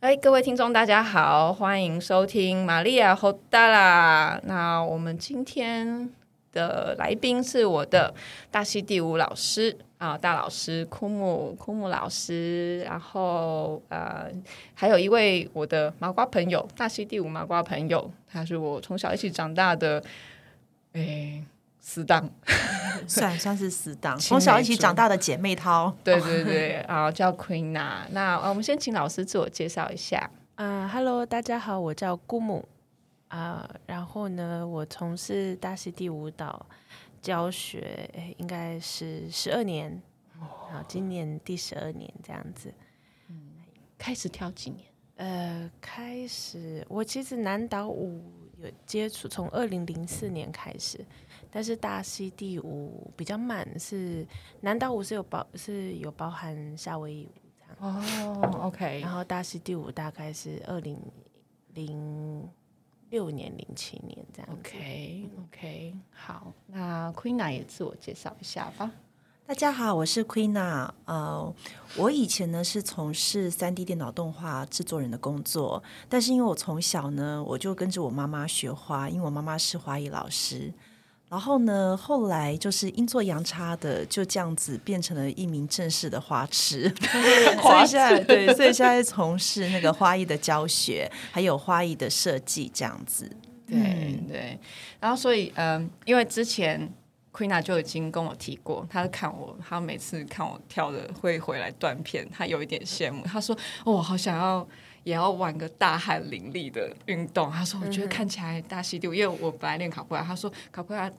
哎，各位听众，大家好，欢迎收听玛利亚侯大啦。那我们今天的来宾是我的大溪第五老师啊，大老师枯木枯木老师。然后呃，还有一位我的麻瓜朋友，大溪第五麻瓜朋友，他是我从小一起长大的哎。死党，算算是死党，从小一起长大的姐妹淘。对对对，啊，叫 Queen 啊。那我们先请老师自我介绍一下。啊、uh,，Hello，大家好，我叫姑母。啊、uh,，然后呢，我从事大溪地舞蹈教学，应该是十二年，啊、oh.，今年第十二年这样子。嗯，开始跳几年？呃，开始，我其实南岛舞有接触，从二零零四年开始。但是大溪地舞比较慢，是南岛舞是有包是有包含夏威夷舞这样哦，OK。然后大溪地舞大概是二零零六年、零七年这样 OK OK。好，那 Queena 也自我介绍一下吧。大家好，我是 Queena。呃，我以前呢是从事三 D 电脑动画制作人的工作，但是因为我从小呢我就跟着我妈妈学花，因为我妈妈是花艺老师。然后呢，后来就是阴错阳差的，就这样子变成了一名正式的花痴。所以现在对，所以现在从事那个花艺的教学，还有花艺的设计这样子。对、嗯、对。然后所以嗯、呃，因为之前 Queena 就已经跟我提过，他看我，他每次看我跳的会回来断片，他有一点羡慕。他说：“哦，好想要。”也要玩个大汗淋漓的运动。他说：“我觉得看起来大溪地舞，因为我本来练考普拉。他说考普拉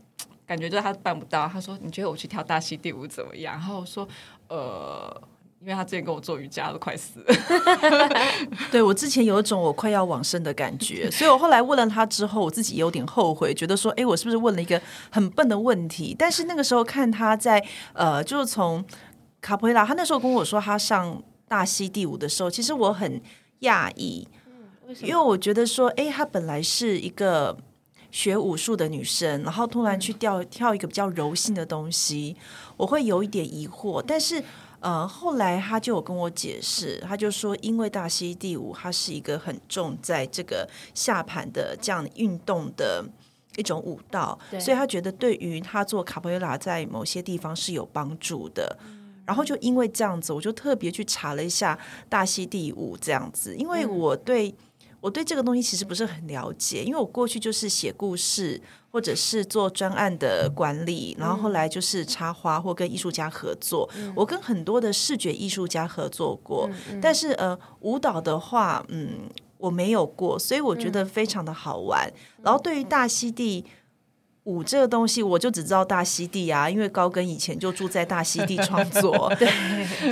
感觉就是他办不到。他说你觉得我去跳大溪地舞怎么样？然后我说呃，因为他之前跟我做瑜伽都快死了。对，我之前有一种我快要往生的感觉，所以我后来问了他之后，我自己有点后悔，觉得说，哎，我是不是问了一个很笨的问题？但是那个时候看他在呃，就是从卡普拉，他那时候跟我说他上大溪第五的时候，其实我很。讶异，因为我觉得说，哎，他本来是一个学武术的女生，然后突然去跳跳一个比较柔性的东西，我会有一点疑惑。但是，呃，后来他就有跟我解释，他就说，因为大溪地舞它是一个很重在这个下盘的这样运动的一种舞蹈，所以他觉得对于他做卡波维拉在某些地方是有帮助的。然后就因为这样子，我就特别去查了一下大溪地舞这样子，因为我对、嗯、我对这个东西其实不是很了解，因为我过去就是写故事或者是做专案的管理，然后后来就是插花或跟艺术家合作，嗯、我跟很多的视觉艺术家合作过，嗯、但是呃舞蹈的话，嗯我没有过，所以我觉得非常的好玩。嗯、然后对于大溪地。舞这个东西，我就只知道大溪地啊，因为高跟以前就住在大溪地创作。对，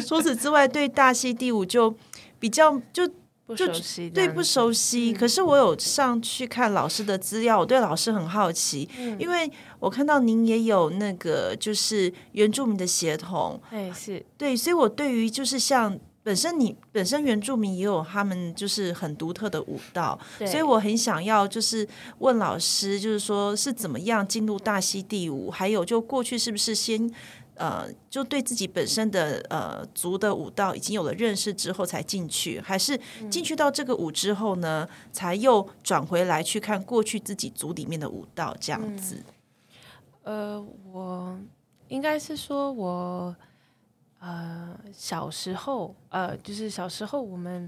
除此之外，对大溪地舞就比较就不熟悉，对不熟悉。可是我有上去看老师的资料，我对老师很好奇，嗯、因为我看到您也有那个就是原住民的协同，哎，是对，所以我对于就是像。本身你本身原住民也有他们就是很独特的舞蹈，所以我很想要就是问老师，就是说是怎么样进入大溪地舞，还有就过去是不是先呃就对自己本身的呃族的舞蹈已经有了认识之后才进去，还是进去到这个舞之后呢，才又转回来去看过去自己族里面的舞蹈这样子？呃，我应该是说我。呃，小时候，呃，就是小时候，我们，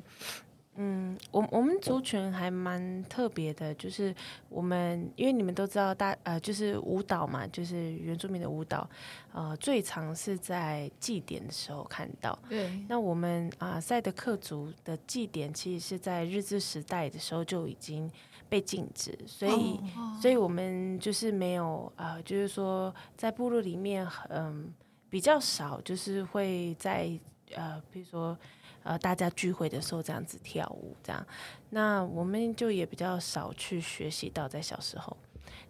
嗯，我我们族群还蛮特别的，就是我们，因为你们都知道大，呃，就是舞蹈嘛，就是原住民的舞蹈，呃，最常是在祭典的时候看到。对。那我们啊，赛德克族的祭典，其实是在日治时代的时候就已经被禁止，所以，哦、所以我们就是没有，呃，就是说在部落里面，嗯。比较少，就是会在呃，比如说呃，大家聚会的时候这样子跳舞，这样。那我们就也比较少去学习到，在小时候。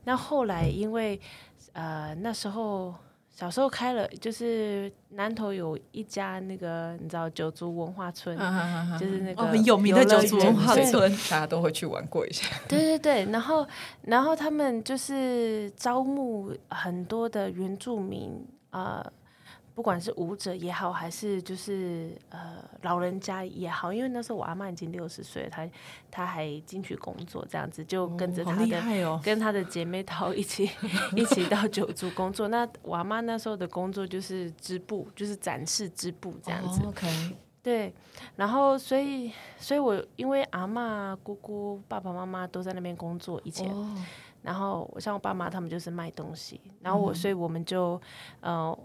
那后来因为呃那时候小时候开了，就是南头有一家那个你知道九族文化村，就是那个很有名的九族文化村，大家都会去玩过一下。对对对，然后然后他们就是招募很多的原住民啊。呃不管是舞者也好，还是就是呃老人家也好，因为那时候我阿妈已经六十岁了，她她还进去工作，这样子就跟着她的、跟她的姐妹淘一起 一起到九族工作。那我阿妈那时候的工作就是织布，就是展示织布这样子。对。然后所以所以我因为阿嬷、姑姑、爸爸妈妈都在那边工作以前，哦、然后像我爸妈他们就是卖东西，然后我、嗯、所以我们就呃。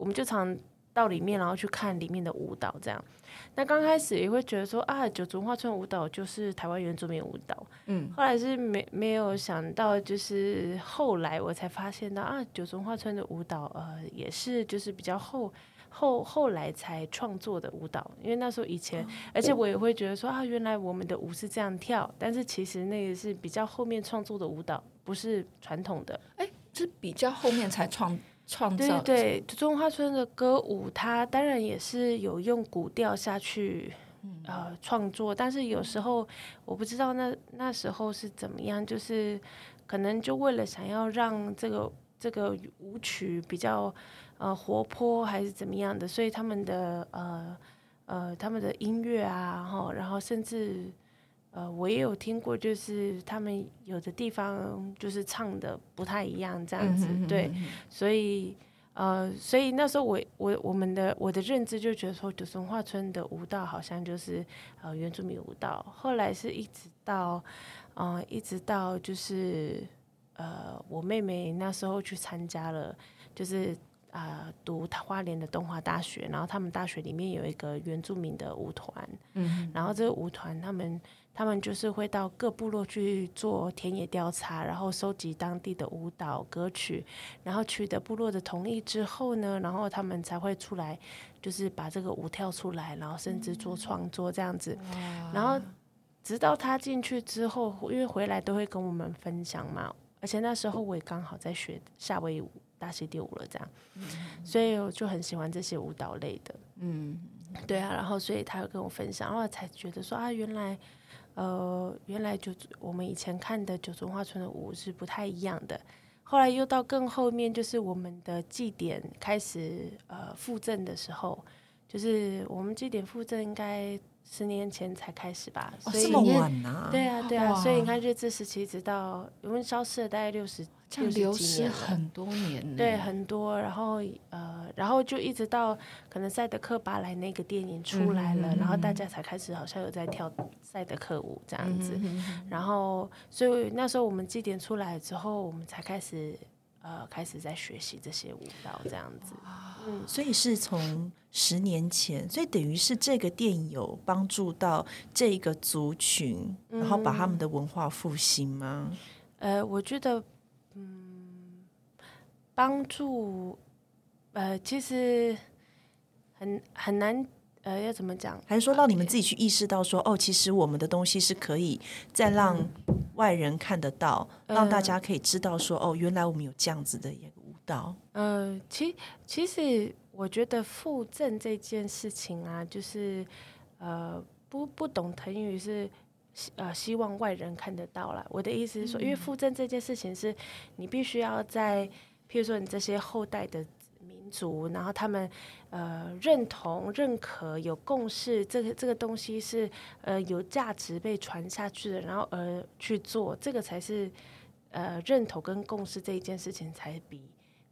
我们就常到里面，然后去看里面的舞蹈，这样。那刚开始也会觉得说啊，九族文化村舞蹈就是台湾原住民舞蹈。嗯。后来是没没有想到，就是后来我才发现到啊，九族文化村的舞蹈呃也是就是比较后后后来才创作的舞蹈，因为那时候以前，而且我也会觉得说啊，原来我们的舞是这样跳，但是其实那个是比较后面创作的舞蹈，不是传统的。哎，是比较后面才创。创造对对，中华村的歌舞，它当然也是有用古调下去、嗯、呃创作，但是有时候我不知道那那时候是怎么样，就是可能就为了想要让这个这个舞曲比较呃活泼还是怎么样的，所以他们的呃呃他们的音乐啊，哈，然后甚至。呃，我也有听过，就是他们有的地方就是唱的不太一样，这样子，嗯、哼哼哼对，所以呃，所以那时候我我我们的我的认知就觉得说，九族文化村的舞蹈好像就是呃原住民舞蹈，后来是一直到呃一直到就是呃我妹妹那时候去参加了，就是啊、呃、读花莲的东华大学，然后他们大学里面有一个原住民的舞团，嗯，然后这个舞团他们。他们就是会到各部落去做田野调查，然后收集当地的舞蹈歌曲，然后取得部落的同意之后呢，然后他们才会出来，就是把这个舞跳出来，然后甚至做创作这样子。嗯、然后直到他进去之后，因为回来都会跟我们分享嘛，而且那时候我也刚好在学夏威夷舞、大溪地舞了，这样，嗯、所以我就很喜欢这些舞蹈类的。嗯，对啊，然后所以他有跟我分享，然后才觉得说啊，原来。呃，原来就我们以前看的九重花村的舞是不太一样的。后来又到更后面，就是我们的祭典开始呃复振的时候，就是我们祭典复振应该十年前才开始吧？哦，这么晚啊？对啊，对啊，所以你看日治时期直到我们消失了大概六十。这样流失很多年，对，很多，然后呃，然后就一直到可能赛德克巴莱那个电影出来了，然后大家才开始好像有在跳赛德克舞这样子，然后所以那时候我们祭典出来之后，我们才开始呃开始在学习这些舞蹈这样子，嗯，所以是从十年前，所以等于是这个电影有帮助到这个族群，然后把他们的文化复兴吗？嗯、呃，我觉得。嗯，帮助，呃，其实很很难，呃，要怎么讲？还是说让你们自己去意识到说，哦，其实我们的东西是可以再让外人看得到，嗯、让大家可以知道说，哦，原来我们有这样子的一个舞蹈。呃，其其实我觉得复振这件事情啊，就是呃，不不等于是。呃，希望外人看得到了。我的意思是说，因为复振这件事情是，你必须要在，譬如说你这些后代的民族，然后他们呃认同、认可、有共识，这个这个东西是呃有价值被传下去的，然后呃去做，这个才是呃认同跟共识这一件事情才比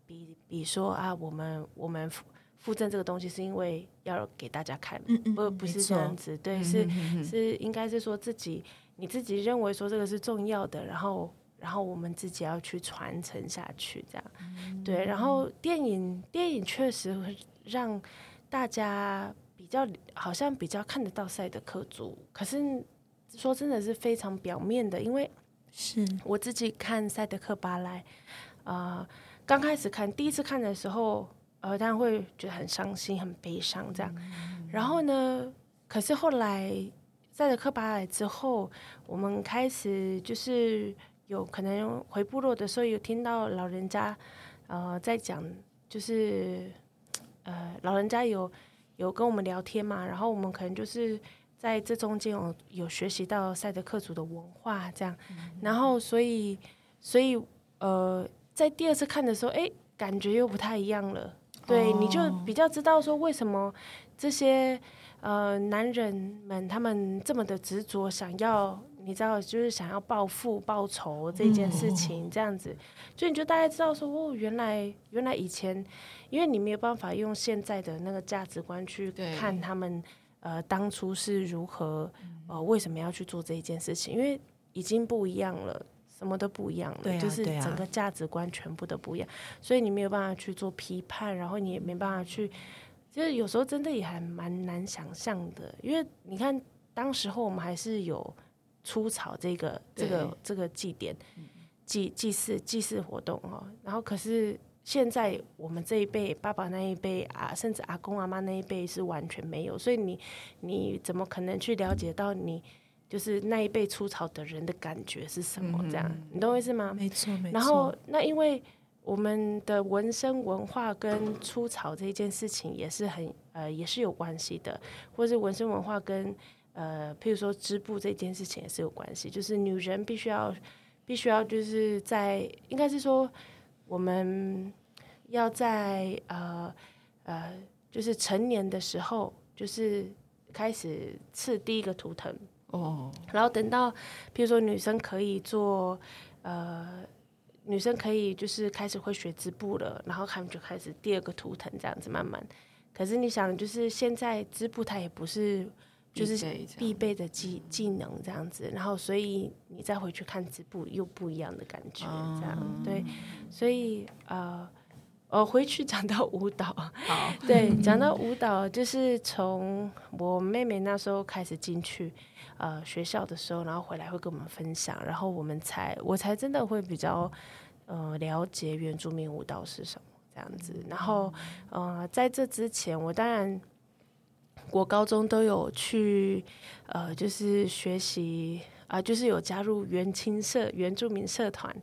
比比说啊，我们我们。附赠这个东西是因为要给大家看，嗯嗯，不不是这样子，对，是是应该是说自己你自己认为说这个是重要的，然后然后我们自己要去传承下去，这样，嗯、对。然后电影电影确实会让大家比较好像比较看得到赛德克族，可是说真的是非常表面的，因为是我自己看赛德克巴莱啊，刚开始看第一次看的时候。呃，当然会觉得很伤心、很悲伤这样。然后呢，可是后来赛德克巴莱之后，我们开始就是有可能回部落的时候，有听到老人家呃在讲就是呃，老人家有有跟我们聊天嘛，然后我们可能就是在这中间有有学习到赛德克族的文化这样，嗯、然后所以所以呃，在第二次看的时候，哎，感觉又不太一样了。对，你就比较知道说为什么这些呃男人们他们这么的执着，想要你知道，就是想要报复报仇这件事情，这样子，就你就大概知道说哦，原来原来以前，因为你没有办法用现在的那个价值观去看他们呃当初是如何呃为什么要去做这一件事情，因为已经不一样了。什么都不一样了，对啊，就是整个价值观全部都不一样，所以你没有办法去做批判，然后你也没办法去，就是有时候真的也还蛮难想象的，因为你看当时候我们还是有出草这个这个这个祭典祭祭祀祭祀活动哦，然后可是现在我们这一辈爸爸那一辈啊，甚至阿公阿妈那一辈是完全没有，所以你你怎么可能去了解到你？就是那一辈出草的人的感觉是什么？这样，嗯、你懂我意思吗？没错，没错。然后，那因为我们的纹身文化跟出草这件事情也是很呃，也是有关系的，或者是纹身文化跟呃，譬如说织布这件事情也是有关系。就是女人必须要，必须要就是在，应该是说我们要在呃呃，就是成年的时候，就是开始刺第一个图腾。哦，然后等到，譬如说女生可以做，呃，女生可以就是开始会学织布了，然后他们就开始第二个图腾这样子慢慢。可是你想，就是现在织布它也不是就是必备的技技能这样子，然后所以你再回去看织布又不一样的感觉，这样对，所以呃。我回去讲到舞蹈，对，讲到舞蹈，就是从我妹妹那时候开始进去，呃，学校的时候，然后回来会跟我们分享，然后我们才，我才真的会比较，呃，了解原住民舞蹈是什么这样子。然后，呃，在这之前，我当然，国高中都有去，呃，就是学习。啊、呃，就是有加入原青社、原住民社团，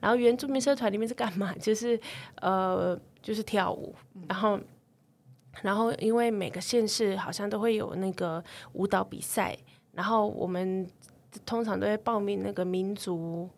然后原住民社团里面是干嘛？就是呃，就是跳舞，然后，然后因为每个县市好像都会有那个舞蹈比赛，然后我们通常都会报名那个民族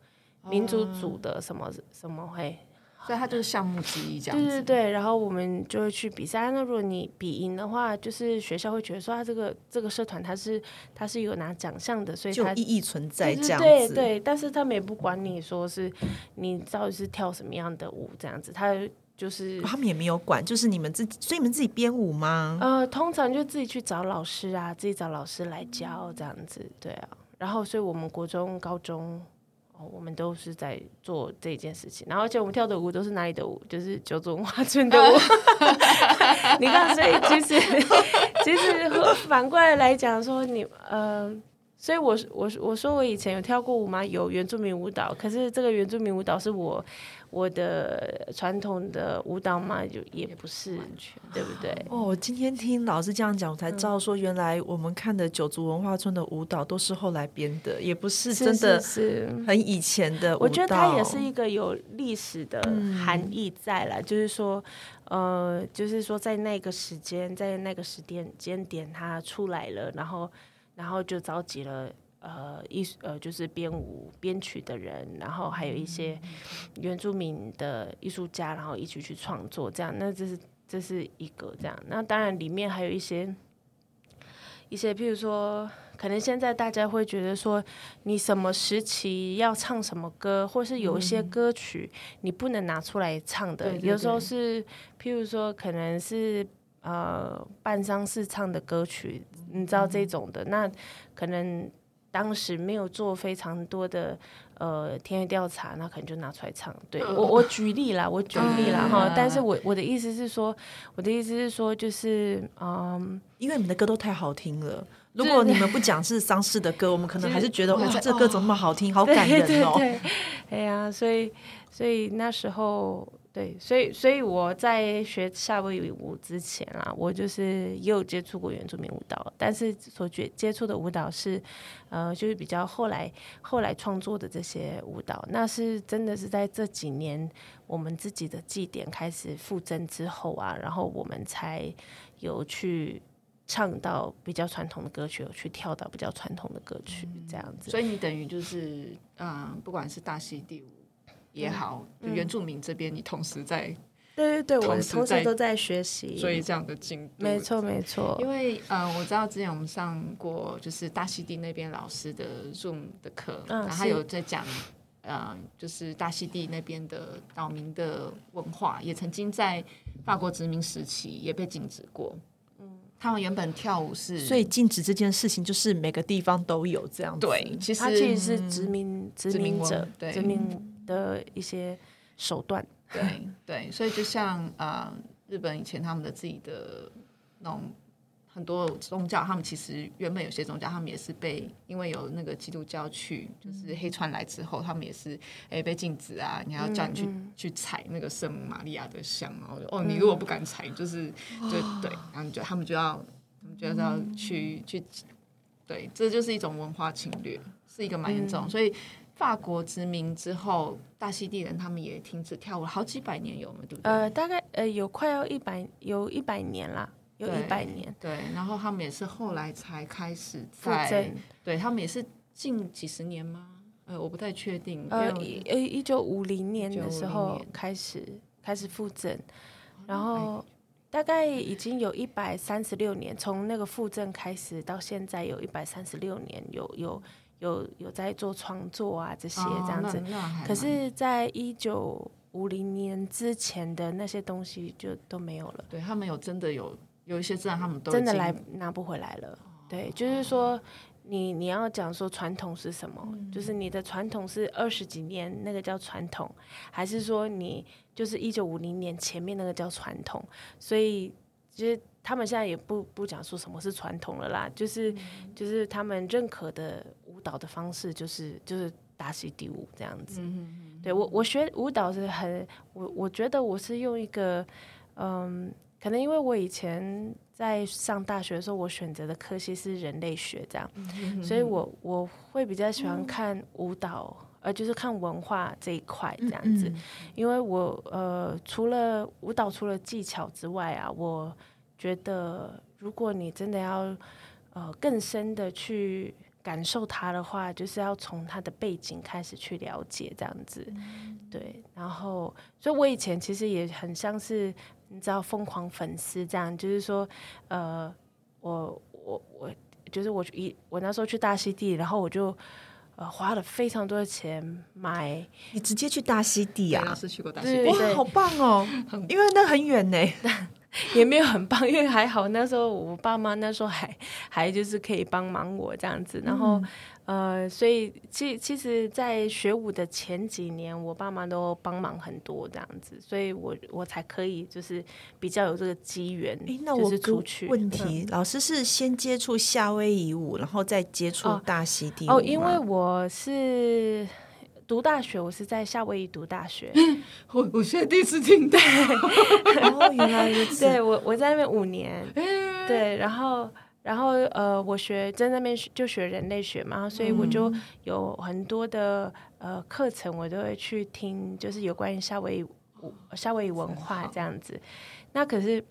民族组的什么什么会。所以它就是项目之一，这样子。对对对，然后我们就会去比赛。那如果你比赢的话，就是学校会觉得说，他这个这个社团它是它是有拿奖项的，所以它就意义存在这样子。对对，但是他们也不管你说是你到底是跳什么样的舞这样子，他就是他们也没有管，就是你们自己，所以你们自己编舞吗？呃，通常就自己去找老师啊，自己找老师来教这样子，对啊。然后，所以我们国中、高中。我们都是在做这件事情，然后而且我们跳的舞都是哪里的舞？就是九族文化村的舞。你看，所以其实其实反过来来讲说，你呃，所以我我我说我以前有跳过舞吗？有原住民舞蹈，可是这个原住民舞蹈是我。我的传统的舞蹈嘛，就也不是对不对？哦，我今天听老师这样讲，我才知道说，原来我们看的九族文化村的舞蹈都是后来编的，也不是真的是很以前的舞蹈。我觉得它也是一个有历史的含义在了，嗯、就是说，呃，就是说在那个时间，在那个时间间点，它出来了，然后，然后就召集了。呃，艺术呃，就是编舞编曲的人，然后还有一些原住民的艺术家，然后一起去创作，这样，那这是这是一个这样。那当然里面还有一些一些，譬如说，可能现在大家会觉得说，你什么时期要唱什么歌，或是有一些歌曲你不能拿出来唱的，嗯、有时候是譬如说，可能是呃办丧事唱的歌曲，你知道这种的，嗯、那可能。当时没有做非常多的呃田野调查，那可能就拿出来唱。对我，我举例啦，我举例啦哈。但是我我的意思是说，我的意思是说，就是嗯，因为你们的歌都太好听了。如果你们不讲是丧事的歌，我们可能还是觉得哇，这歌怎么那么好听，好感人哦。对，哎呀，所以所以那时候对，所以所以我在学夏威夷舞之前啊，我就是也有接触过原住民舞蹈，但是所接接触的舞蹈是，呃，就是比较后来后来创作的这些舞蹈，那是真的是在这几年我们自己的祭典开始复振之后啊，然后我们才有去唱到比较传统的歌曲，有去跳到比较传统的歌曲，这样子。所以你等于就是，嗯，不管是大溪地舞。也好，嗯、原住民这边你同时在，对对对，我同时都在学习，所以这样的进度，没错没错。因为呃，我知道之前我们上过就是大溪地那边老师的 Zoom 的课，嗯、然后他有在讲，呃，就是大溪地那边的岛民的文化，也曾经在法国殖民时期也被禁止过。嗯，他们原本跳舞是，所以禁止这件事情就是每个地方都有这样子。对，其实他其实是殖民殖民者，对殖民。的一些手段，对对，所以就像啊、呃，日本以前他们的自己的那种很多宗教，他们其实原本有些宗教，他们也是被因为有那个基督教去，就是黑船来之后，他们也是哎被禁止啊，你要叫你去、嗯、去踩那个圣母玛利亚的像，然后哦，你如果不敢踩，就是就对，然后就他们就要他们就要去去，对，这就是一种文化侵略，是一个蛮严重，嗯、所以。法国殖民之后，大溪地人他们也停止跳舞好几百年有吗？对不对？呃，大概呃有快要一百有一百年啦，有一百年。对，然后他们也是后来才开始在，正对他们也是近几十年吗？呃，我不太确定。呃，一九五零年的时候开始开始复振，然后大概已经有一百三十六年，从那个复振开始到现在有一百三十六年，有有。有有在做创作啊，这些这样子。哦、可是，在一九五零年之前的那些东西就都没有了。对他们有真的有有一些自然，他们都真的来拿不回来了。哦、对，就是说你你要讲说传统是什么？嗯、就是你的传统是二十几年那个叫传统，还是说你就是一九五零年前面那个叫传统？所以其实。他们现在也不不讲说什么是传统了啦，就是、嗯、就是他们认可的舞蹈的方式，就是就是打 C D 舞这样子。对我我学舞蹈是很我我觉得我是用一个嗯，可能因为我以前在上大学的时候，我选择的科系是人类学这样，所以我我会比较喜欢看舞蹈，嗯、呃，就是看文化这一块这样子，嗯。嗯因为我呃除了舞蹈除了技巧之外啊，我觉得，如果你真的要呃更深的去感受它的话，就是要从它的背景开始去了解这样子，嗯、对。然后，所以我以前其实也很像是你知道疯狂粉丝这样，就是说，呃，我我我就是我一我那时候去大溪地，然后我就呃花了非常多的钱买，你直接去大溪地啊？是去过大溪地，哇，好棒哦！因为那很远呢。也没有很棒，因为还好那时候我爸妈那时候还 还就是可以帮忙我这样子，然后、嗯、呃，所以其其实，在学舞的前几年，我爸妈都帮忙很多这样子，所以我我才可以就是比较有这个机缘。哎，那我出去问题，嗯、老师是先接触夏威夷舞，然后再接触大溪地舞哦，因为我是。读大学，我是在夏威夷读大学。我我现在第一次听到，哦，原来如此。对，我我在那边五年，对，然后然后呃，我学在那边就学人类学嘛，所以我就有很多的呃课程，我都会去听，就是有关于夏威夷夏威夷文化这样子。那可是。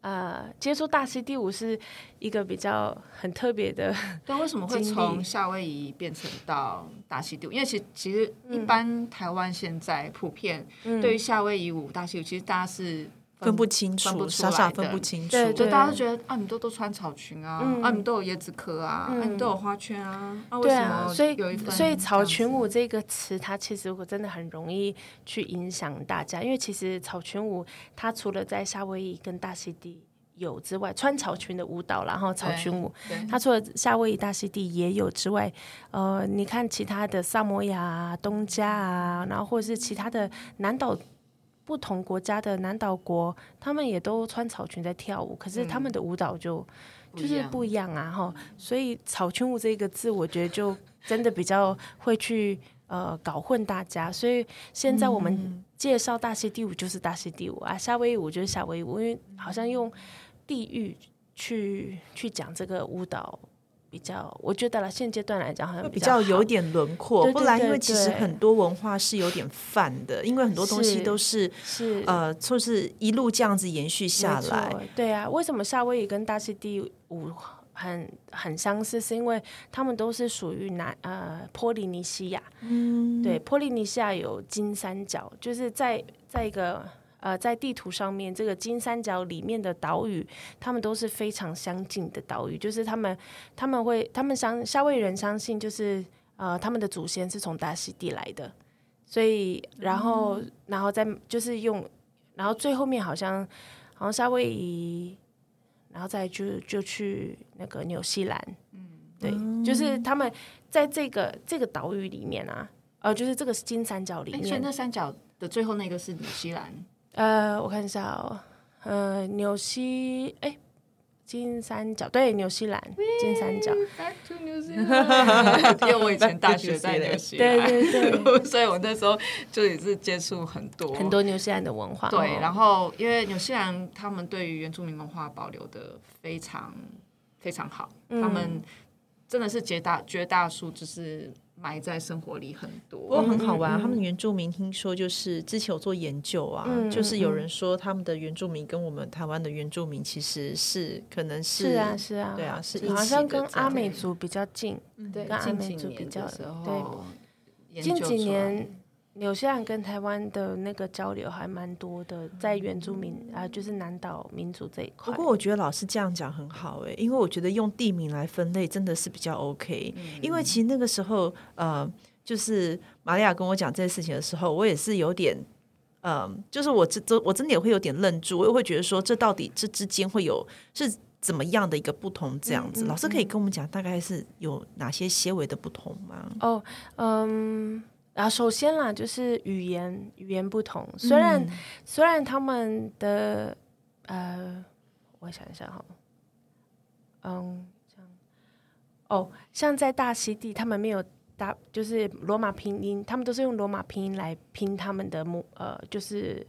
呃，接触大溪地舞是一个比较很特别的。但为什么会从夏威夷变成到大溪地舞？因为其实其实一般台湾现在普遍对于夏威夷舞、大溪舞，其实大家是。分不清楚，傻傻分不清楚。对就大家都觉得啊，你都都穿草裙啊，啊，你都有椰子壳啊，啊，你都有花圈啊，啊，为什么？所以，所以草裙舞这个词，它其实我真的很容易去影响大家，因为其实草裙舞它除了在夏威夷跟大溪地有之外，穿草裙的舞蹈，然后草裙舞，它除了夏威夷、大溪地也有之外，呃，你看其他的萨摩亚、东加啊，然后或者是其他的南岛。不同国家的南岛国，他们也都穿草裙在跳舞，可是他们的舞蹈就、嗯、就是不一样啊！哈，所以草裙舞这个字，我觉得就真的比较会去呃搞混大家。所以现在我们介绍大溪地舞就是大溪地舞啊，夏威夷舞就是夏威夷舞，因为好像用地域去去讲这个舞蹈。比较，我觉得了，现阶段来讲好像比较，有点轮廓，对对对对，不然因为其实很多文化是有点泛的，因为很多东西都是是呃，就是一路这样子延续下来。对啊，为什么夏威夷跟大溪地五很很相似？是因为他们都是属于南呃波利尼西亚。嗯，对，波利尼西亚有金三角，就是在在一个。呃，在地图上面，这个金三角里面的岛屿，他们都是非常相近的岛屿。就是他们，他们会，他们相夏威夷人相信，就是呃，他们的祖先是从大溪地来的。所以，然后，嗯、然后再就是用，然后最后面好像，好像夏威夷，然后再就就去那个纽西兰。嗯，对，就是他们在这个这个岛屿里面啊，呃，就是这个是金三角里面，所以那三角的最后那个是纽西兰。呃，我看一下哦，呃，纽西，哎，金三角，对，纽西兰，金三角。Back to New Zealand，因为我以前大学在纽西兰，对对对，所以我那时候就也是接触很多很多纽西兰的文化。对，然后因为纽西兰他们对于原住民文化保留的非常非常好，嗯、他们真的是绝大绝大数就是。埋在生活里很多，不过很好玩。他们原住民听说就是之前有做研究啊，就是有人说他们的原住民跟我们台湾的原住民其实是可能是是啊是啊，对啊是好像跟阿美族比较近，对，跟阿美族比较对。近几年纽西兰跟台湾的那个交流还蛮多的，在原住民啊，就是南岛民族这一块。不过我觉得老师这样讲很好哎，因为我觉得用地名来分类真的是比较 OK。因为其实那个时候，呃，就是玛利亚跟我讲这些事情的时候，我也是有点，嗯，就是我这我真的也会有点愣住，我也会觉得说，这到底这之间会有是怎么样的一个不同？这样子，老师可以跟我们讲大概是有哪些些微的不同吗？哦，嗯。然后首先啦，就是语言语言不同，虽然、嗯、虽然他们的呃，我想一下哈，嗯，像哦，像在大溪地，他们没有大，就是罗马拼音，他们都是用罗马拼音来拼他们的母呃，就是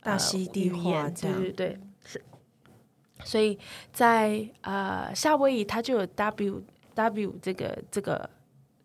大溪地语言，对对对，是，所以在呃夏威夷，它就有 W W 这个这个。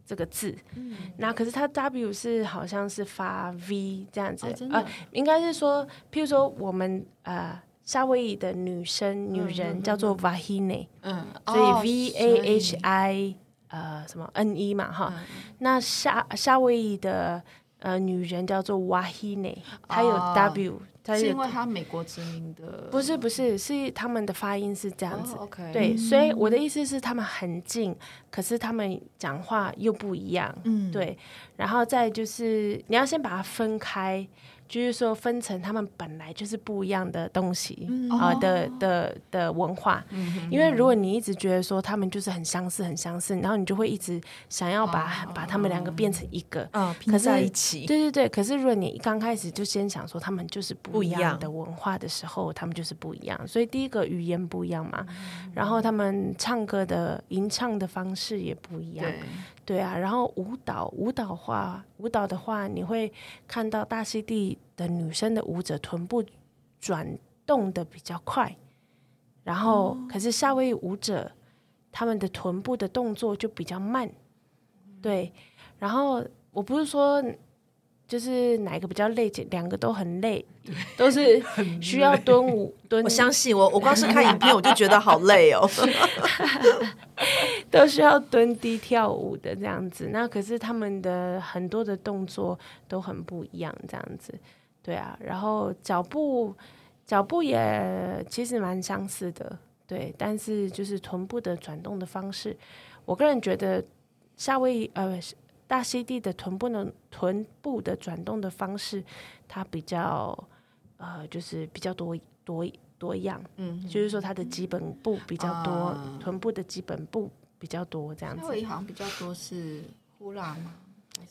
这个字，嗯、那可是它 W 是好像是发 V 这样子，哦、呃，应该是说，譬如说我们呃夏威夷的女生女人叫做 Vahine，嗯，所以 V A H I、哦、呃什么 N E 嘛哈，嗯、那夏夏威夷的呃女人叫做 Wahine，她有 W。哦是，是因为她美国殖民的？不是不是，是他们的发音是这样子。Oh, okay. 对，所以我的意思是他们很近，可是他们讲话又不一样。嗯，对。然后再就是你要先把它分开。就是说，分成他们本来就是不一样的东西啊、呃、的的的文化，因为如果你一直觉得说他们就是很相似很相似，然后你就会一直想要把把他们两个变成一个。啊拼在一起。对对对，可是如果你刚开始就先想说他们就是不一样的文化的时候，他们就是不一样。所以第一个语言不一样嘛，然后他们唱歌的吟唱的方式也不一样。对啊，然后舞蹈舞蹈话舞蹈的话，你会看到大溪地的女生的舞者臀部转动的比较快，然后、哦、可是夏威夷舞者他们的臀部的动作就比较慢。对，然后我不是说。就是哪个比较累，两个都很累，都是需要蹲舞蹲。我相信我，我光是看影片我就觉得好累哦，都需要蹲低跳舞的这样子。那可是他们的很多的动作都很不一样，这样子。对啊，然后脚步脚步也其实蛮相似的，对。但是就是臀部的转动的方式，我个人觉得夏威夷呃。大溪地的臀部的臀部的转动的方式，它比较呃，就是比较多多多样，嗯，就是说它的基本步比较多，啊、臀部的基本步比较多这样子。夏威夷好像比较多是呼啦吗？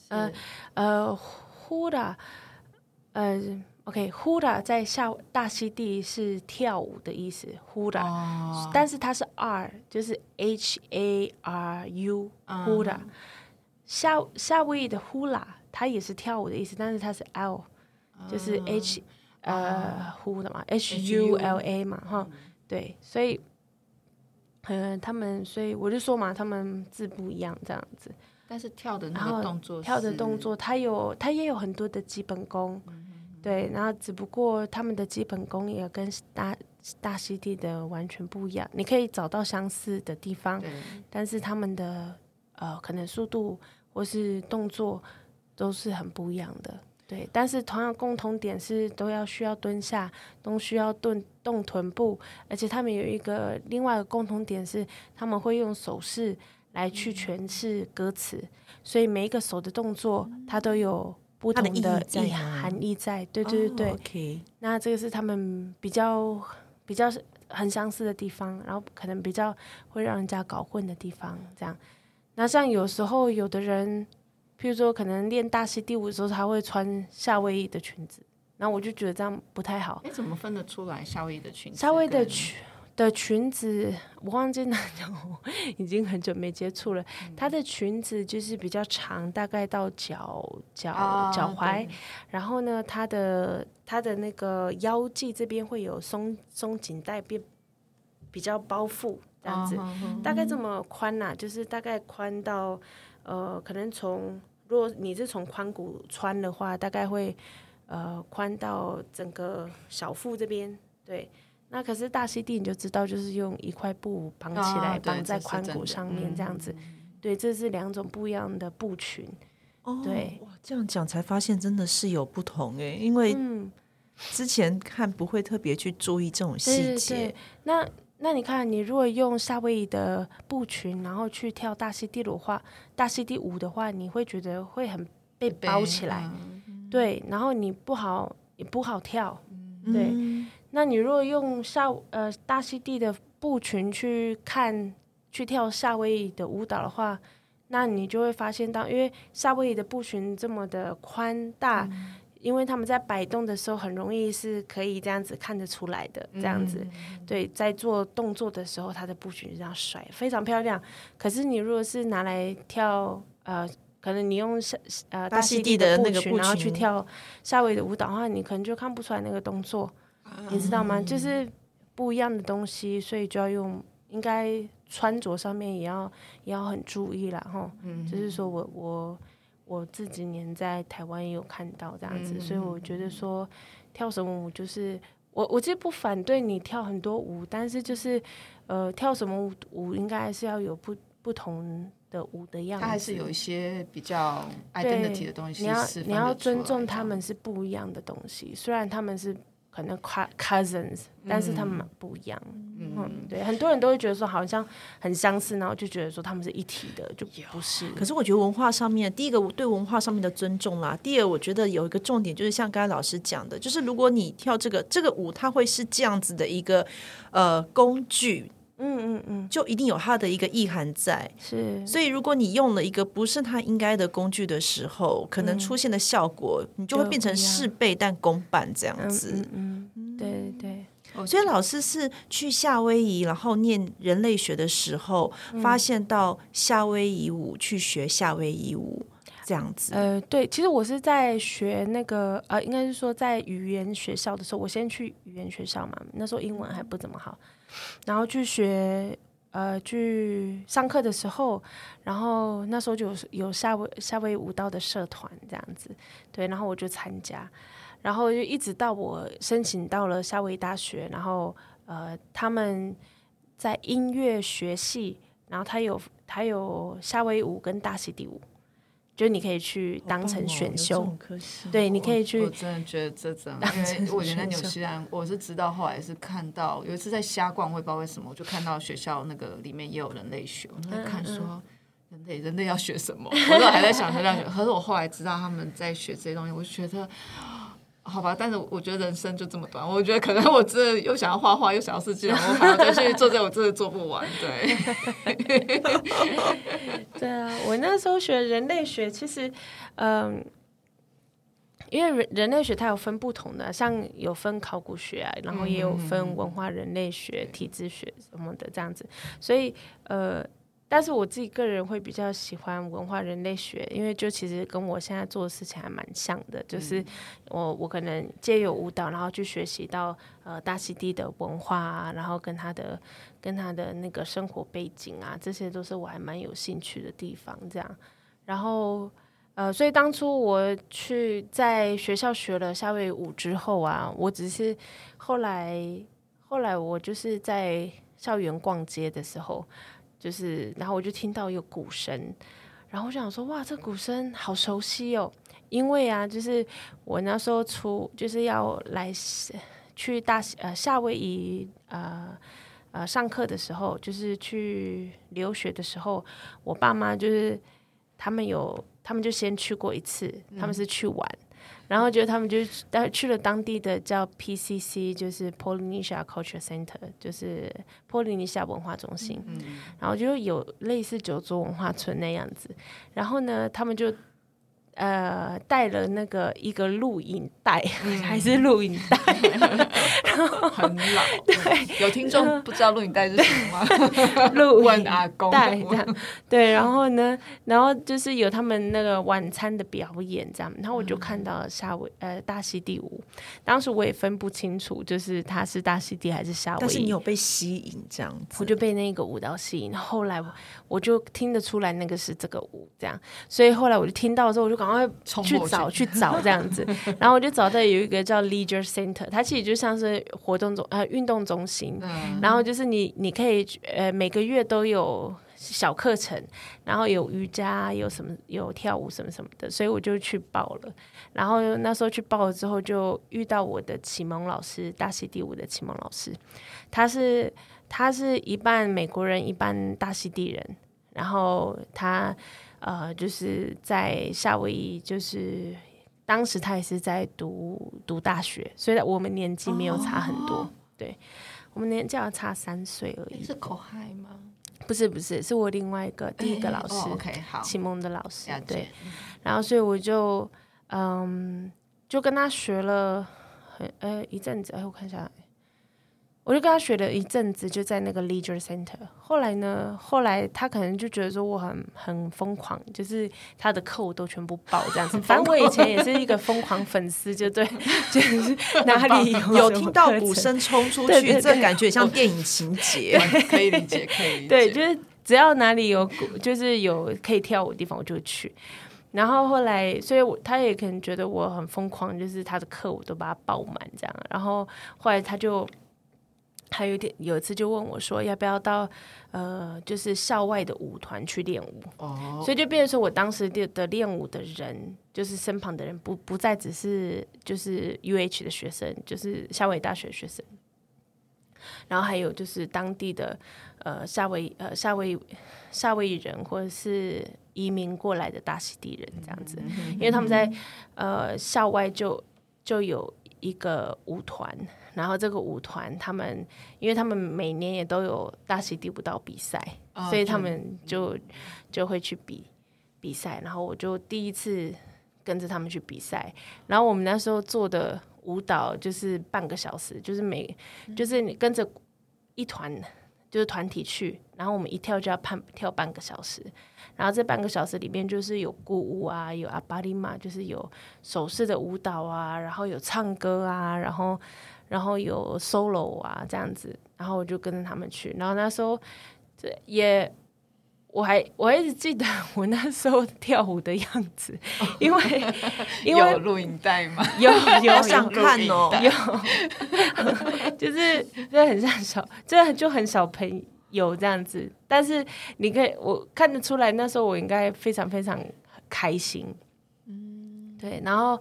呃呃，呼啦，呃，OK，呼啦在夏大溪地是跳舞的意思，呼啦，啊、但是它是 R，就是 H A R U，呼啦。夏夏威夷的呼啦，它也是跳舞的意思，但是它是 L，就是 H 呃 Hula 嘛，H U L A 嘛，哈，对，所以，嗯，他们，所以我就说嘛，他们字不一样，这样子。但是跳的那个动作，跳的动作，他有，他也有很多的基本功，对，然后只不过他们的基本功也跟大大溪地的完全不一样。你可以找到相似的地方，但是他们的呃，可能速度或是动作都是很不一样的。对，但是同样共同点是都要需要蹲下，都需要蹲动臀部，而且他们有一个另外一个共同点是他们会用手势来去诠释歌词，所以每一个手的动作它都有不同的意含义在。对对对对，OK。那这个是他们比较比较很相似的地方，然后可能比较会让人家搞混的地方。这样，那像有时候有的人。譬如说，可能练大溪地舞的时候，他会穿夏威夷的裙子，然后我就觉得这样不太好。你，怎么分得出来夏威夷的裙子？夏威夷的裙的裙子，我忘记那种，已经很久没接触了。它的裙子就是比较长，大概到脚脚脚踝，然后呢，它的它的那个腰际这边会有松松紧带，变比较包覆这样子，大概这么宽呐，就是大概宽到。呃，可能从如果你是从髋骨穿的话，大概会呃宽到整个小腹这边。对，那可是大溪地你就知道，就是用一块布绑起来，绑在髋骨上面这样子。对，这是两种不一样的布裙。哦，对，哇，这样讲才发现真的是有不同哎，因为之前看不会特别去注意这种细节。那那你看，你如果用夏威夷的布裙，然后去跳大溪地的话，大溪地舞的话，你会觉得会很被包起来，嗯、对，然后你不好也不好跳，嗯、对。那你如果用夏呃大溪地的布裙去看去跳夏威夷的舞蹈的话，那你就会发现到，因为夏威夷的布裙这么的宽大。嗯因为他们在摆动的时候，很容易是可以这样子看得出来的，这样子，嗯、对，在做动作的时候，他的布裙这样甩，非常漂亮。可是你如果是拿来跳，呃，可能你用呃大溪地的布裙，然后去跳夏威夷的舞蹈的话，你可能就看不出来那个动作，嗯、你知道吗？就是不一样的东西，所以就要用，应该穿着上面也要也要很注意了哈。嗯，就是说我我。我这几年在台湾也有看到这样子，嗯、所以我觉得说跳什么舞就是我我其实不反对你跳很多舞，但是就是呃跳什么舞舞应该还是要有不不同的舞的样子，它还是有一些比较 identity 的东西。你要你要尊重他们是不一样的东西，虽然他们是。可能 cousins，但是他们不一样。嗯，嗯，对，很多人都会觉得说好像很相似，然后就觉得说他们是一体的，就不是。可是我觉得文化上面，第一个对文化上面的尊重啦，第二我觉得有一个重点就是像刚才老师讲的，就是如果你跳这个这个舞，它会是这样子的一个呃工具。嗯嗯嗯，就一定有它的一个意涵在，是。所以如果你用了一个不是它应该的工具的时候，可能出现的效果，你就会变成事倍但功半这样子。嗯，对对。所以老师是去夏威夷，然后念人类学的时候，发现到夏威夷舞，去学夏威夷舞这样子。呃，对，其实我是在学那个呃，应该是说在语言学校的时候，我先去语言学校嘛，那时候英文还不怎么好。然后去学，呃，去上课的时候，然后那时候就有有夏威夏威夷舞蹈的社团这样子，对，然后我就参加，然后就一直到我申请到了夏威夷大学，然后呃，他们在音乐学系，然后他有他有夏威夷舞跟大溪地舞。就你可以去当成选修，哦、对，你可以去。我真的觉得这种，因为我原来纽西兰，我是直到后来是看到有一次在瞎逛，我也不知道为什么，我就看到学校那个里面也有人类学，我在看说人类人类要学什么，我都还在想说让学，可是我后来知道他们在学这些东西，我就觉得。好吧，但是我觉得人生就这么短，我觉得可能我真的又想要画画，又想要设计，我还要再去做这，我真的做不完。对，对啊，我那时候学人类学，其实，嗯，因为人人类学它有分不同的，像有分考古学啊，然后也有分文化人类学、体质学什么的这样子，所以呃。但是我自己个人会比较喜欢文化人类学，因为就其实跟我现在做的事情还蛮像的，就是我我可能借由舞蹈，然后去学习到呃大溪地的文化啊，然后跟他的跟他的那个生活背景啊，这些都是我还蛮有兴趣的地方。这样，然后呃，所以当初我去在学校学了夏威夷舞之后啊，我只是后来后来我就是在校园逛街的时候。就是，然后我就听到有鼓声，然后我想说，哇，这鼓声好熟悉哦，因为啊，就是我那时候出就是要来去大呃夏威夷呃呃上课的时候，就是去留学的时候，我爸妈就是他们有，他们就先去过一次，他们是去玩。嗯然后就他们就去了当地的叫 PCC，就是 Polynesia Culture Center，就是波利尼西亚文化中心。嗯，然后就有类似九州文化村那样子。然后呢，他们就。呃，带了那个一个录影带，嗯、还是录影带，然后很老。对，有听众不知道录影带是什么吗？录影带这样。对，然后呢，然后就是有他们那个晚餐的表演这样，然后我就看到了夏威呃大溪地舞，当时我也分不清楚，就是他是大溪地还是夏威夷。但是你有被吸引这样子，我就被那个舞蹈吸引。后来我就听得出来那个是这个舞这样，所以后来我就听到之后我就。赶快去找去找这样子，然后我就找到有一个叫 Leisure Center，它其实就像是活动中呃运动中心，嗯、然后就是你你可以呃每个月都有小课程，然后有瑜伽，有什么有跳舞什么什么的，所以我就去报了。然后那时候去报了之后，就遇到我的启蒙老师，大溪地舞的启蒙老师，他是他是一半美国人，一半大溪地人，然后他。呃，就是在夏威夷，就是当时他也是在读读大学，所以我们年纪没有差很多，哦、对，我们年纪要差三岁而已。是口嗨吗？不是，不是，是我另外一个第一个老师，哦 okay, 好，启蒙的老师，对。然后，所以我就嗯，就跟他学了很呃一阵子，哎，我看一下。我就跟他学了一阵子，就在那个 Leisure Center。后来呢，后来他可能就觉得说我很很疯狂，就是他的课我都全部报这样子。反正我以前也是一个疯狂粉丝，就对，就是哪里有，有听到鼓声冲出去，对对对，这感觉像电影情节，可以理解，可以理解。对，就是只要哪里有鼓，就是有可以跳舞的地方，我就去。然后后来，所以我他也可能觉得我很疯狂，就是他的课我都把它报满这样。然后后来他就。还有点，有一次就问我说，要不要到呃，就是校外的舞团去练舞。哦，所以就变成说我当时的的练舞的人，就是身旁的人不不再只是就是 UH 的学生，就是夏威夷大学的学生，然后还有就是当地的呃夏威呃夏威夏威夷人或者是移民过来的大溪地人这样子，因为他们在呃校外就就有一个舞团。然后这个舞团，他们因为他们每年也都有大溪地舞蹈比赛，哦、所以他们就就会去比比赛。然后我就第一次跟着他们去比赛。然后我们那时候做的舞蹈就是半个小时，就是每就是你跟着一团就是团体去，然后我们一跳就要半跳半个小时。然后这半个小时里面就是有鼓舞啊，有阿巴里玛，就是有手势的舞蹈啊，然后有唱歌啊，然后。然后有 solo 啊，这样子，然后我就跟着他们去。然后那时候，这也我还我还一直记得我那时候跳舞的样子，因为因为有录影带吗？有有想看哦，有，就是这很像小，这就很小朋友这样子。但是你可以我看得出来，那时候我应该非常非常开心。嗯，对。然后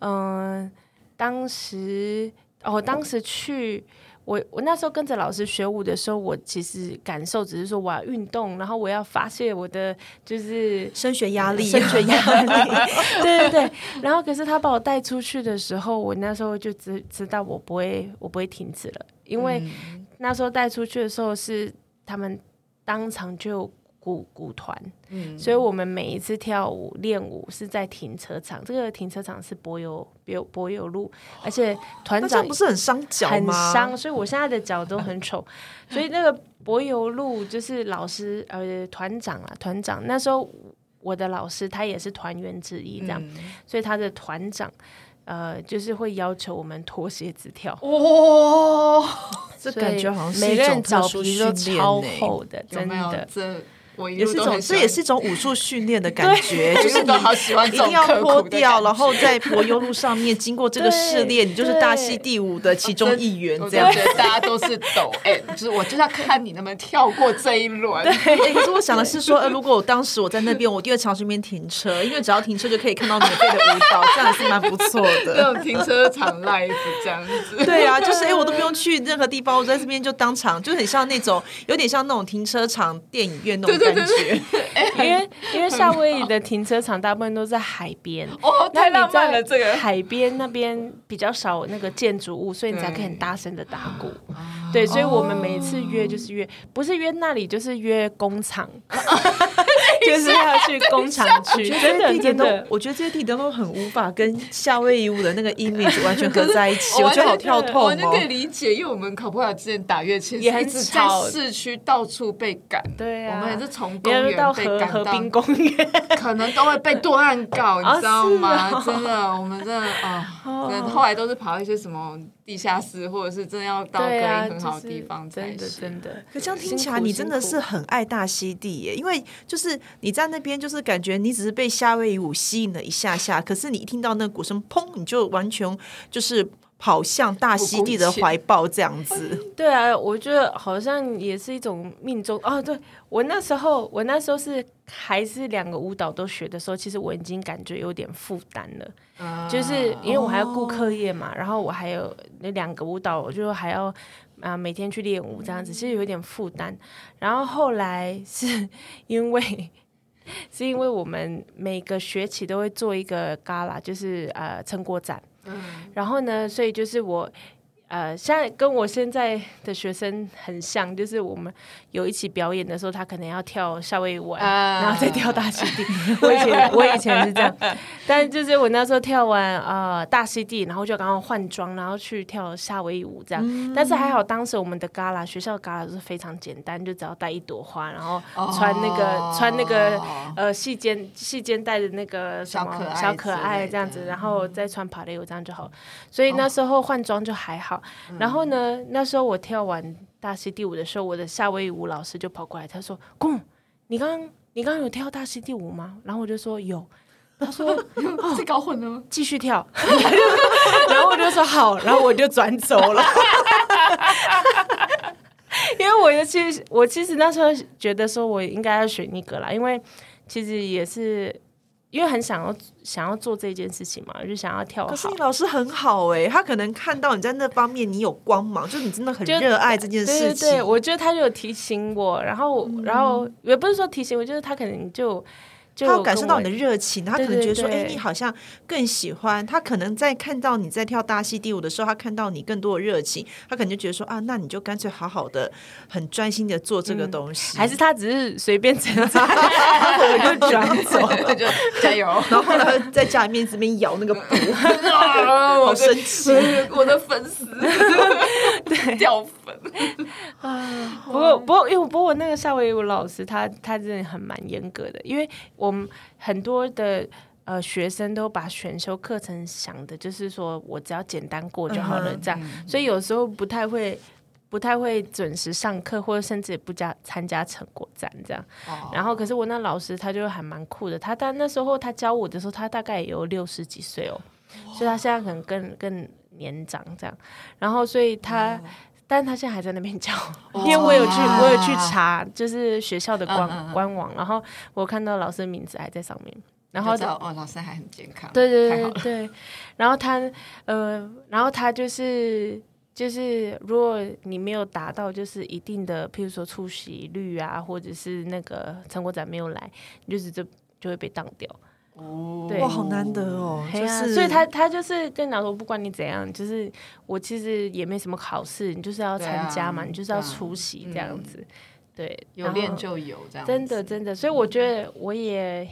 嗯、呃，当时。哦，当时去我我那时候跟着老师学舞的时候，我其实感受只是说我要运动，然后我要发泄我的就是升学压力，升学压力，对对对。然后可是他把我带出去的时候，我那时候就知知道我不会我不会停止了，因为那时候带出去的时候是他们当场就鼓鼓团，嗯，所以我们每一次跳舞练舞是在停车场，这个停车场是柏油柏柏油路，而且团长不是很伤脚吗？很伤，所以我现在的脚都很丑，所以那个柏油路就是老师呃团长啊团长那时候。我的老师他也是团员之一，这样，嗯、所以他的团长，呃，就是会要求我们脱鞋子跳。哇、哦，这感觉好像是每个人脚皮都超厚的，真的。有也是种，这也是一种武术训练的感觉，就是你好喜欢一定要脱掉，然后在柏油路上面经过这个试炼，你就是大溪第五的其中一员。这样，大家都是抖 M，就是我就是要看你能不能跳过这一轮。对，可是我想的是说，呃，如果我当时我在那边，我一定会尝试边停车，因为只要停车就可以看到免费的舞蹈，这样还是蛮不错的。那种停车场 live 这样子。对啊，就是哎，我都不用去任何地方，我在这边就当场，就很像那种有点像那种停车场电影院那种感觉。因为因为夏威夷的停车场大部分都在海边，哦，太浪漫了。这个海边那边比较少那个建筑物，所以你才可以很大声的打鼓。对，所以我们每次约就是约，不是约那里，就是约工厂，就是要去工厂去。真的真的，我觉得这些地点都很无法跟夏威夷舞的那个 image 完全合在一起。我觉得好跳脱，完全可以理解，因为我们考普拉之前打乐器也很吵，市区到处被赶。对啊，我们也是从公园到河河滨公园，可能都会被断告，你知道吗？真的，我们真的啊，后来都是跑一些什么。地下室，或者是真的要到隔音很好的地方才是，真的真的。可这样听起来，你真的是很爱大溪地耶，因为就是你在那边，就是感觉你只是被夏威夷舞吸引了一下下，可是你一听到那个鼓声，砰，你就完全就是跑向大溪地的怀抱这样子。对啊，我觉得好像也是一种命中哦。对，我那时候，我那时候是还是两个舞蹈都学的时候，其实我已经感觉有点负担了。就是因为我还要顾课业嘛，然后我还有那两个舞蹈，我就还要啊每天去练舞这样子，其实有点负担。然后后来是因为是因为我们每个学期都会做一个 gala，就是呃成果展，嗯然后呢，所以就是我。呃，现在跟我现在的学生很像，就是我们有一起表演的时候，他可能要跳夏威夷舞，然后再跳大溪地。我以前我以前是这样，但就是我那时候跳完呃大溪地，然后就刚刚换装，然后去跳夏威夷舞这样。嗯、但是还好，当时我们的 gala 学校的 gala 都是非常简单，就只要带一朵花，然后穿那个、哦、穿那个呃细肩细肩带的那个什么小可爱这样子，然后再穿芭蕾舞这样就好。所以那时候换装就还好。然后呢，那时候我跳完大溪地舞的时候，我的夏威夷舞老师就跑过来，他说：“公，你刚刚你刚刚有跳大溪地舞吗？”然后我就说：“有。”他说：“哦，在搞混了吗，继续跳。”然后我就说：“好。”然后我就转走了，因为我其实我其实那时候觉得说我应该要选一个啦，因为其实也是。因为很想要想要做这件事情嘛，就想要跳好。可是你老师很好哎、欸，他可能看到你在那方面你有光芒，就是你真的很热爱这件事情。对，对，我觉得他就有提醒我，然后、嗯、然后也不是说提醒我，就是他可能就。他有感受到你的热情，他可能觉得说：“哎、欸，你好像更喜欢。”他可能在看到你在跳大溪地舞的时候，他看到你更多的热情，他可能就觉得说：“啊，那你就干脆好好的、很专心的做这个东西。嗯”还是他只是随便称赞，我就转走，就 加油。然后呢，在家里面这边咬那个布，好生气，我的粉丝对掉粉啊！不过不过，因为不过我那个夏威夷舞老师，他他真的很蛮严格的，因为我。我们很多的呃学生都把选修课程想的就是说我只要简单过就好了，这样，所以有时候不太会不太会准时上课，或者甚至也不加参加成果展这样。哦、然后，可是我那老师他就还蛮酷的，他但那时候他教我的时候，他大概也有六十几岁哦，哇所以他现在可能更更年长这样。然后，所以他。哦但他现在还在那边教，因为我有去，我有去查，就是学校的官官网，然后我看到老师的名字还在上面，然后哦，老师还很健康，对对对对，然后他呃，然后他就是就是，如果你没有达到就是一定的，譬如说出席率啊，或者是那个成果展没有来，你就是就就会被当掉。哦，对。哇，好难得哦，啊、就是，所以他他就是跟你说，不管你怎样，就是我其实也没什么考试，你就是要参加嘛，啊、你就是要出席这样子，嗯、对，有练就有这样，真的真的，所以我觉得我也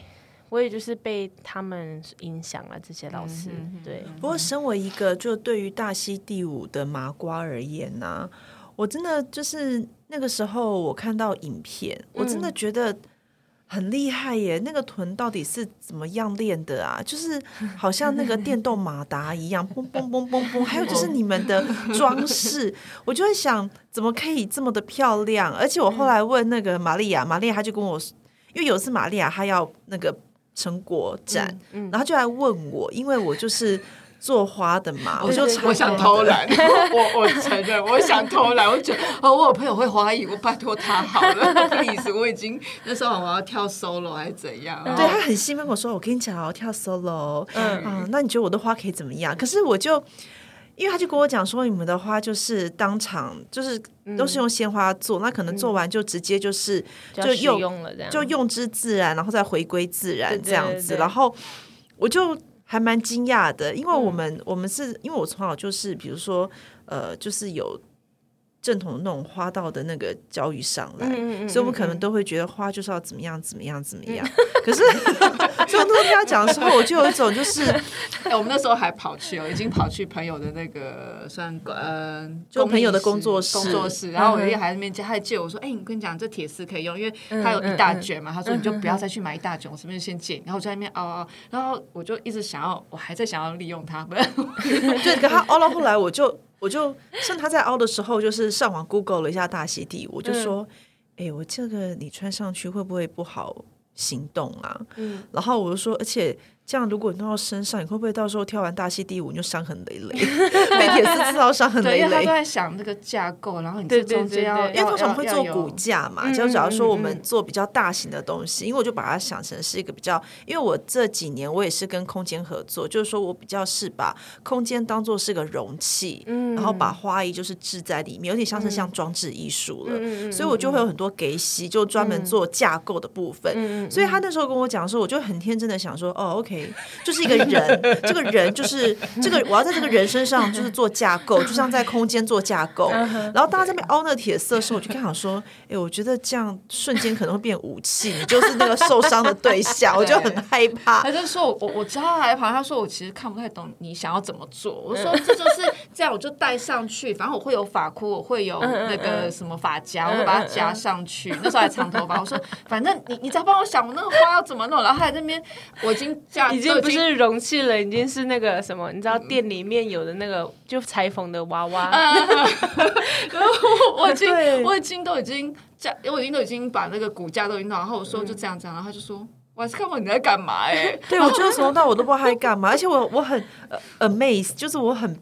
我也就是被他们影响了这些老师，嗯、对。不过身为一个就对于大溪第五的麻瓜而言呢、啊，我真的就是那个时候我看到影片，我真的觉得。很厉害耶！那个臀到底是怎么样练的啊？就是好像那个 电动马达一样，嘣嘣嘣嘣嘣。还有就是你们的装饰，我就会想，怎么可以这么的漂亮？而且我后来问那个玛利亚，玛利亚她就跟我说，因为有一次玛利亚她要那个成果展，然后就来问我，因为我就是。做花的嘛，我就我想偷懒，我我承认我想偷懒，我觉得哦，我有朋友会花艺，我拜托他好了，不意思，我已经那时候我要跳 solo 还是怎样？对，他很兴奋，我说我跟你讲，我要跳 solo，嗯。啊，那你觉得我的花可以怎么样？可是我就因为他就跟我讲说，你们的花就是当场就是都是用鲜花做，那可能做完就直接就是就用就用之自然，然后再回归自然这样子，然后我就。还蛮惊讶的，因为我们、嗯、我们是因为我从小就是比如说呃，就是有正统的那种花道的那个教育上来，嗯嗯嗯、所以我们可能都会觉得花就是要怎么样怎么样怎么样。嗯、可是，所以我听他讲的时候，我就有一种就是，哎，我们那时候还跑去哦，已经跑去朋友的那个算呃，就朋友的工作室工作室，然后我爷爷还在那边借，他还借我说，哎，你跟你讲这铁丝可以用，因为他有一大卷嘛，他说你就不要再去买一大卷，我这边先借，然后我在那边凹凹，然后我就一直想要，我还在想要利用它，不是，对，跟他凹到后来我就。我就趁他在凹的时候，就是上网 Google 了一下大溪地，我就说：“哎、我这个你穿上去会不会不好行动啊？”嗯，然后我就说，而且。这样，如果你弄到身上，你会不会到时候跳完大戏第五你就伤痕累累？被铁丝刺到伤痕累累。因为他都在想这个架构，然后你这中间要，因为通常会做骨架嘛。就假如说我们做比较大型的东西，因为我就把它想成是一个比较，因为我这几年我也是跟空间合作，就是说我比较是把空间当做是个容器，然后把花艺就是置在里面，有点像是像装置艺术了。所以我就会有很多给洗，就专门做架构的部分。所以他那时候跟我讲的时候，我就很天真的想说，哦，OK。就是一个人，这个人就是这个，我要在这个人身上就是做架构，就像在空间做架构。然后大家在那边凹那个铁丝的时候，我就刚想说：“哎，我觉得这样瞬间可能会变武器，你就是那个受伤的对象。”我就很害怕。他就说：“我我知道他害怕。”他说：“我其实看不太懂你想要怎么做。”我说：“这就是这样，我就戴上去。反正我会有发箍，我会有那个什么发夹，我会把它夹上去。那时候还长头发，我说：反正你你再帮我想，我那个花要怎么弄。然后他在那边，我已经架。已经不是容器了，已经是那个什么？你知道店里面有的那个就裁缝的娃娃。然后我已经，我已经都已经架，我已经都已经把那个骨架都已经弄。然后我说就这样这样，然后他就说我还是看过你在干嘛哎、欸。对，我就从头到我都不知道他在干嘛，而且我我很 amazed，就是我很，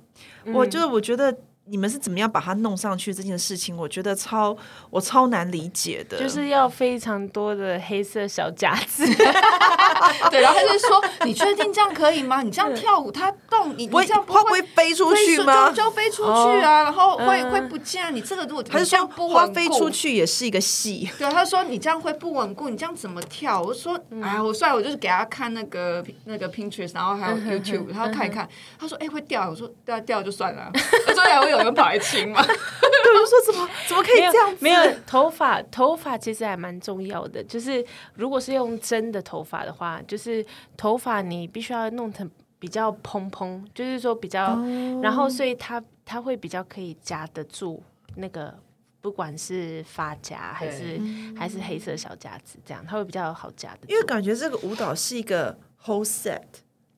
我就是我觉得。你们是怎么样把它弄上去这件事情？我觉得超我超难理解的，就是要非常多的黑色小夹子。对，然后他就说：“你确定这样可以吗？你这样跳舞，它动，你你这样不会，会不会飞出去吗？就，就飞出去啊，然后会、嗯、会不见。你这个如果他是说花飞出去也是一个戏。对，他说你这样会不稳固，你这样怎么跳？我说：哎，我算了，我就是给他看那个那个 Pinterest，然后还有 YouTube，他看一看。他说：哎，会掉。我说：掉掉就算了。他说：还会有。有人跑来亲吗？对，我说怎么怎么可以这样子？没有，没有头发，头发其实还蛮重要的。就是如果是用真的头发的话，就是头发你必须要弄成比较蓬蓬，就是说比较，哦、然后所以它它会比较可以夹得住那个，不管是发夹还是还是黑色小夹子，这样它会比较好夹的。因为感觉这个舞蹈是一个 whole set。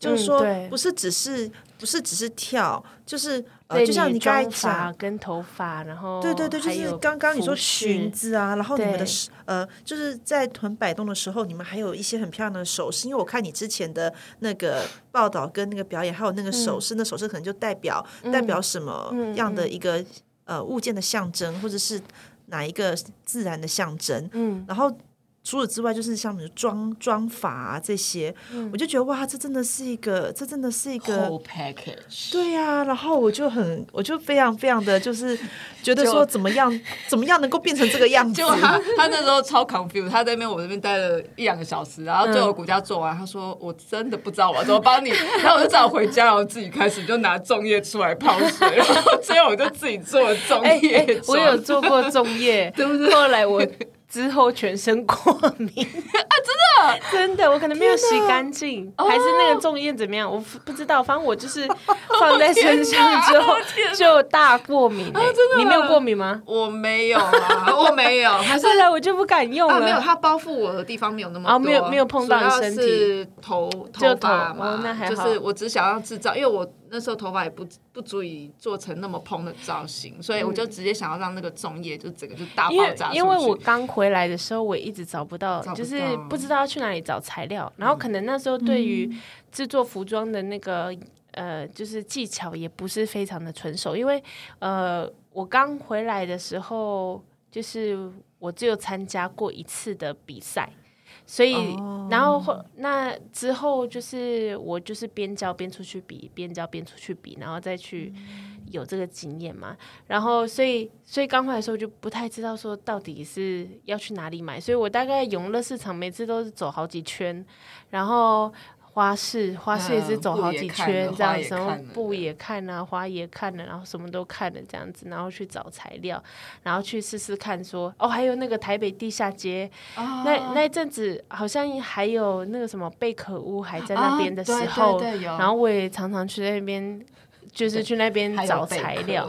就是说，不是只是不是只是跳，就是呃，就像你刚才讲跟头发，然后对对对，就是刚刚你说裙子啊，然后你们的呃，就是在臀摆动的时候，你们还有一些很漂亮的手势，因为我看你之前的那个报道跟那个表演，还有那个手势，那手势可能就代表代表什么样的一个呃物件的象征，或者是哪一个自然的象征，嗯，然后。除此之外，就是像你的妆妆法啊这些，嗯、我就觉得哇，这真的是一个，这真的是一个 whole package。对呀、啊，然后我就很，我就非常非常的就是 觉得说，怎么样，怎么样能够变成这个样 子？结果他他那时候超 confused，他在那边我这边待了一两个小时，然后最后骨架做完，他说我真的不知道我要怎么帮你，然后我就只好回家，然后自己开始就拿粽叶出来泡水，然后最后我就自己做了粽叶、欸欸。我有做过粽叶，对不对？后来我。之后全身过敏 啊！真的，真的，我可能没有洗干净，还是那个粽叶怎么样？我不知道，反正我就是放在身上之后 就大过敏。真的，你没有过敏吗？我没有啊，我没有。后来我就不敢用了。没有，它包覆我的地方没有那么多，没有没有碰到你身体，头头发嘛，那还好。就是我只想要制造，因为我那时候头发也不不足以做成那么蓬的造型，所以我就直接想要让那个粽叶就整个就大爆炸。因为我刚回来的时候，我一直找不到，就是不知道要去哪里找材料。然后可能那时候对于制作服装的那个呃，就是技巧也不是非常的纯熟。因为呃，我刚回来的时候，就是我只有参加过一次的比赛，所以然后那之后就是我就是边教边出去比，边教边出去比，然后再去。有这个经验嘛？然后，所以，所以刚回来的时候就不太知道说到底是要去哪里买，所以我大概永乐市场每次都是走好几圈，然后花市，花市也是走好几圈这样子，然后布也看了，花也看了，然后什么都看了这样子，然后去找材料，然后去试试看说哦，还有那个台北地下街，哦、那那阵子好像还有那个什么贝壳屋还在那边的时候，哦、对对对，然后我也常常去那边。就是去那边找材料。